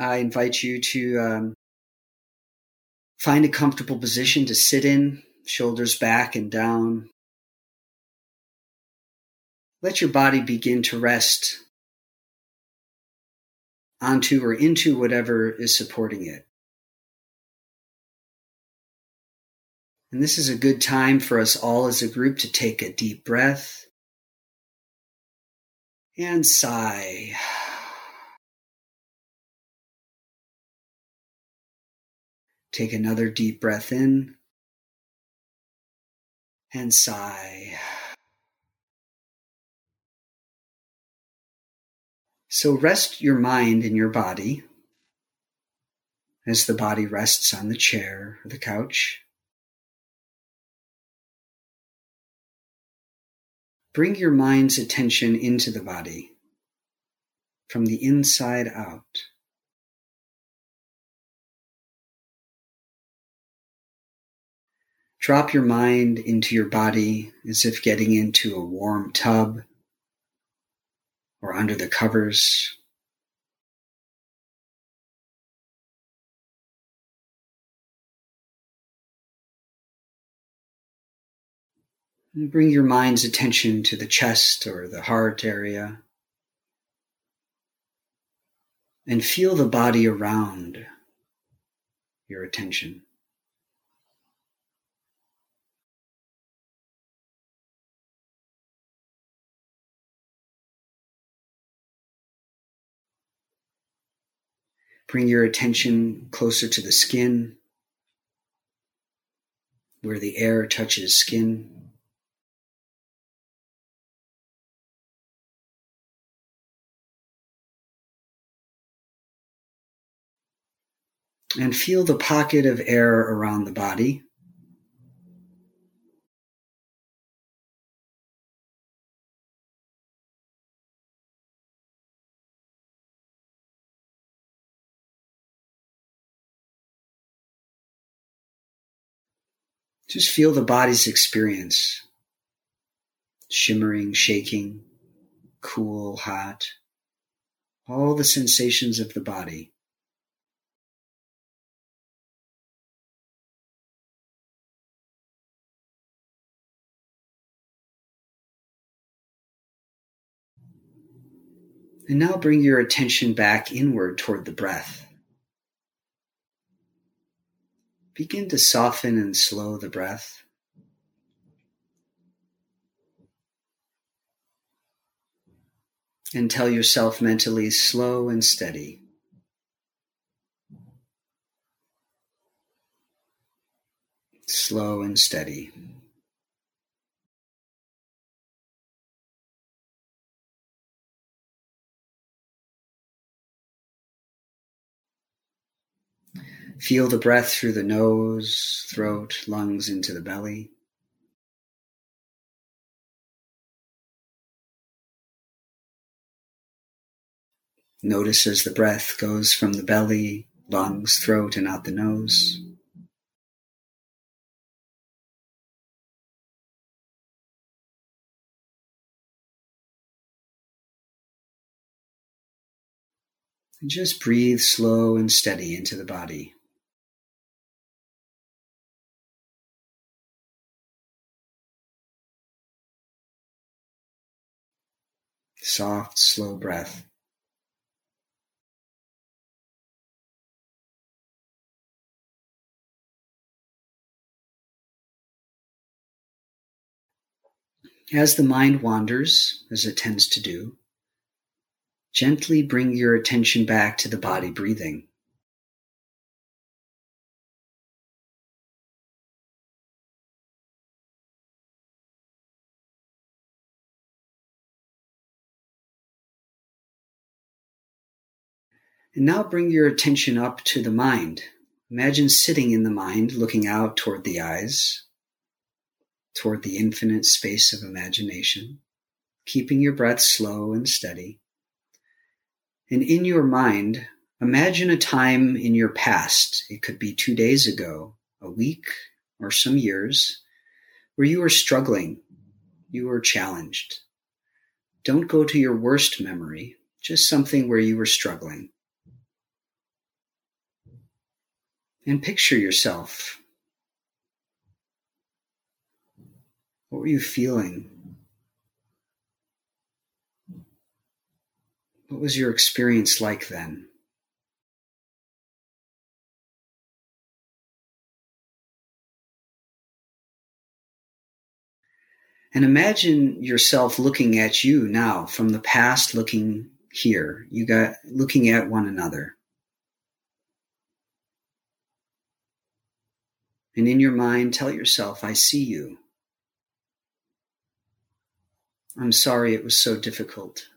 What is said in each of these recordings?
I invite you to um, find a comfortable position to sit in, shoulders back and down. Let your body begin to rest onto or into whatever is supporting it. And this is a good time for us all as a group to take a deep breath and sigh. Take another deep breath in and sigh. So rest your mind in your body as the body rests on the chair or the couch. Bring your mind's attention into the body from the inside out. Drop your mind into your body as if getting into a warm tub or under the covers. And bring your mind's attention to the chest or the heart area. And feel the body around your attention. Bring your attention closer to the skin, where the air touches skin. And feel the pocket of air around the body. Just feel the body's experience shimmering, shaking, cool, hot, all the sensations of the body. And now bring your attention back inward toward the breath. Begin to soften and slow the breath. And tell yourself mentally slow and steady. Slow and steady. Feel the breath through the nose, throat, lungs into the belly. Notice as the breath goes from the belly, lungs, throat, and out the nose. And just breathe slow and steady into the body. Soft, slow breath. As the mind wanders, as it tends to do, gently bring your attention back to the body breathing. And now bring your attention up to the mind. Imagine sitting in the mind, looking out toward the eyes, toward the infinite space of imagination, keeping your breath slow and steady. And in your mind, imagine a time in your past. It could be two days ago, a week, or some years, where you were struggling, you were challenged. Don't go to your worst memory, just something where you were struggling. And picture yourself. What were you feeling? What was your experience like then? And imagine yourself looking at you now from the past looking here. You got looking at one another. And in your mind, tell yourself, I see you. I'm sorry it was so difficult.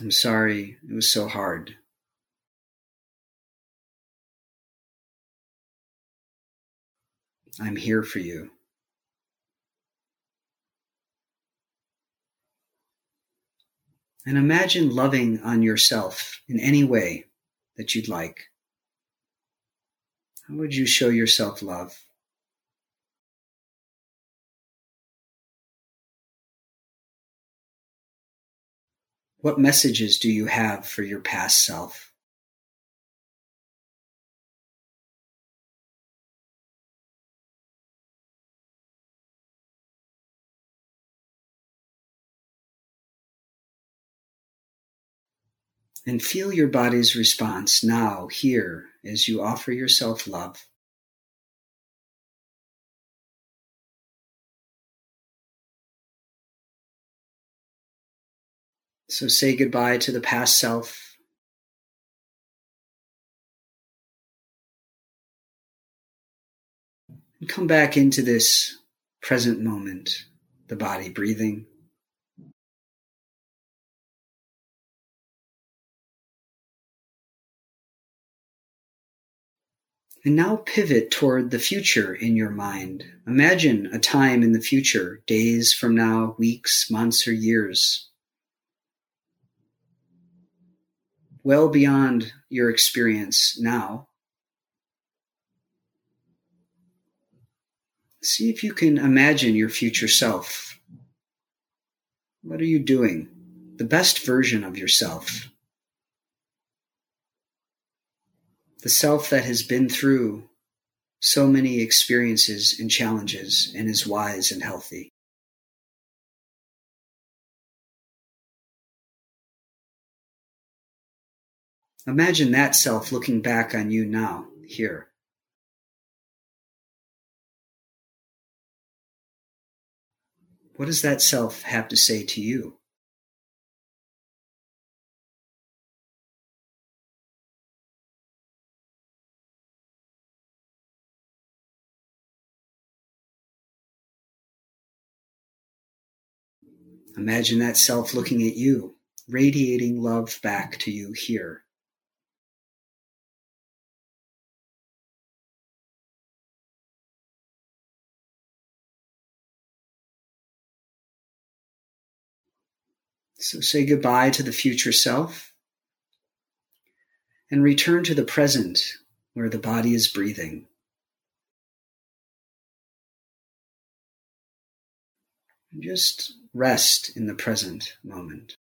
I'm sorry it was so hard. I'm here for you. And imagine loving on yourself in any way that you'd like. How would you show yourself love? What messages do you have for your past self? And feel your body's response now, here, as you offer yourself love. So say goodbye to the past self. And come back into this present moment, the body breathing. And now pivot toward the future in your mind. Imagine a time in the future, days from now, weeks, months, or years. Well beyond your experience now. See if you can imagine your future self. What are you doing? The best version of yourself. The self that has been through so many experiences and challenges and is wise and healthy. Imagine that self looking back on you now, here. What does that self have to say to you? Imagine that self looking at you, radiating love back to you here. So say goodbye to the future self and return to the present where the body is breathing. Just rest in the present moment.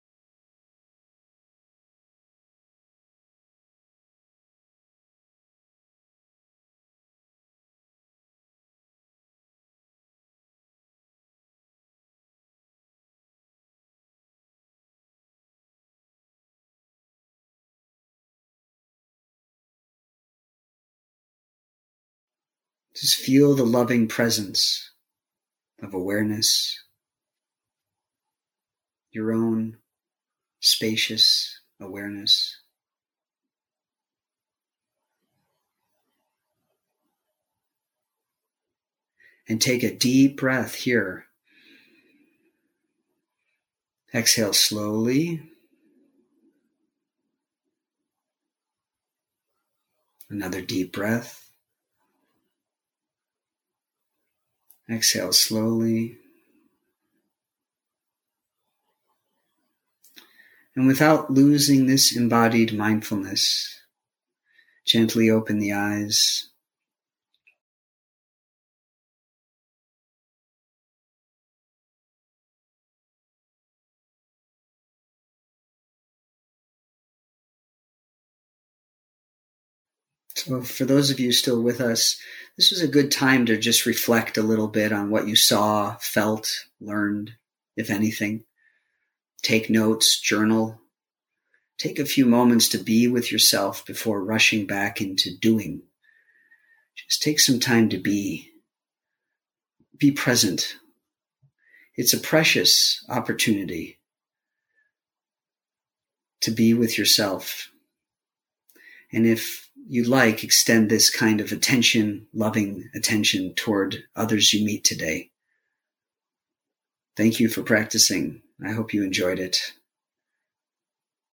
Just feel the loving presence of awareness your own spacious awareness. And take a deep breath here. Exhale slowly. Another deep breath. Exhale slowly. and without losing this embodied mindfulness, gently open the eyes. So, for those of you still with us, this was a good time to just reflect a little bit on what you saw, felt, learned, if anything. Take notes, journal. Take a few moments to be with yourself before rushing back into doing. Just take some time to be. Be present. It's a precious opportunity to be with yourself. And if you like, extend this kind of attention, loving attention toward others you meet today. Thank you for practicing. I hope you enjoyed it.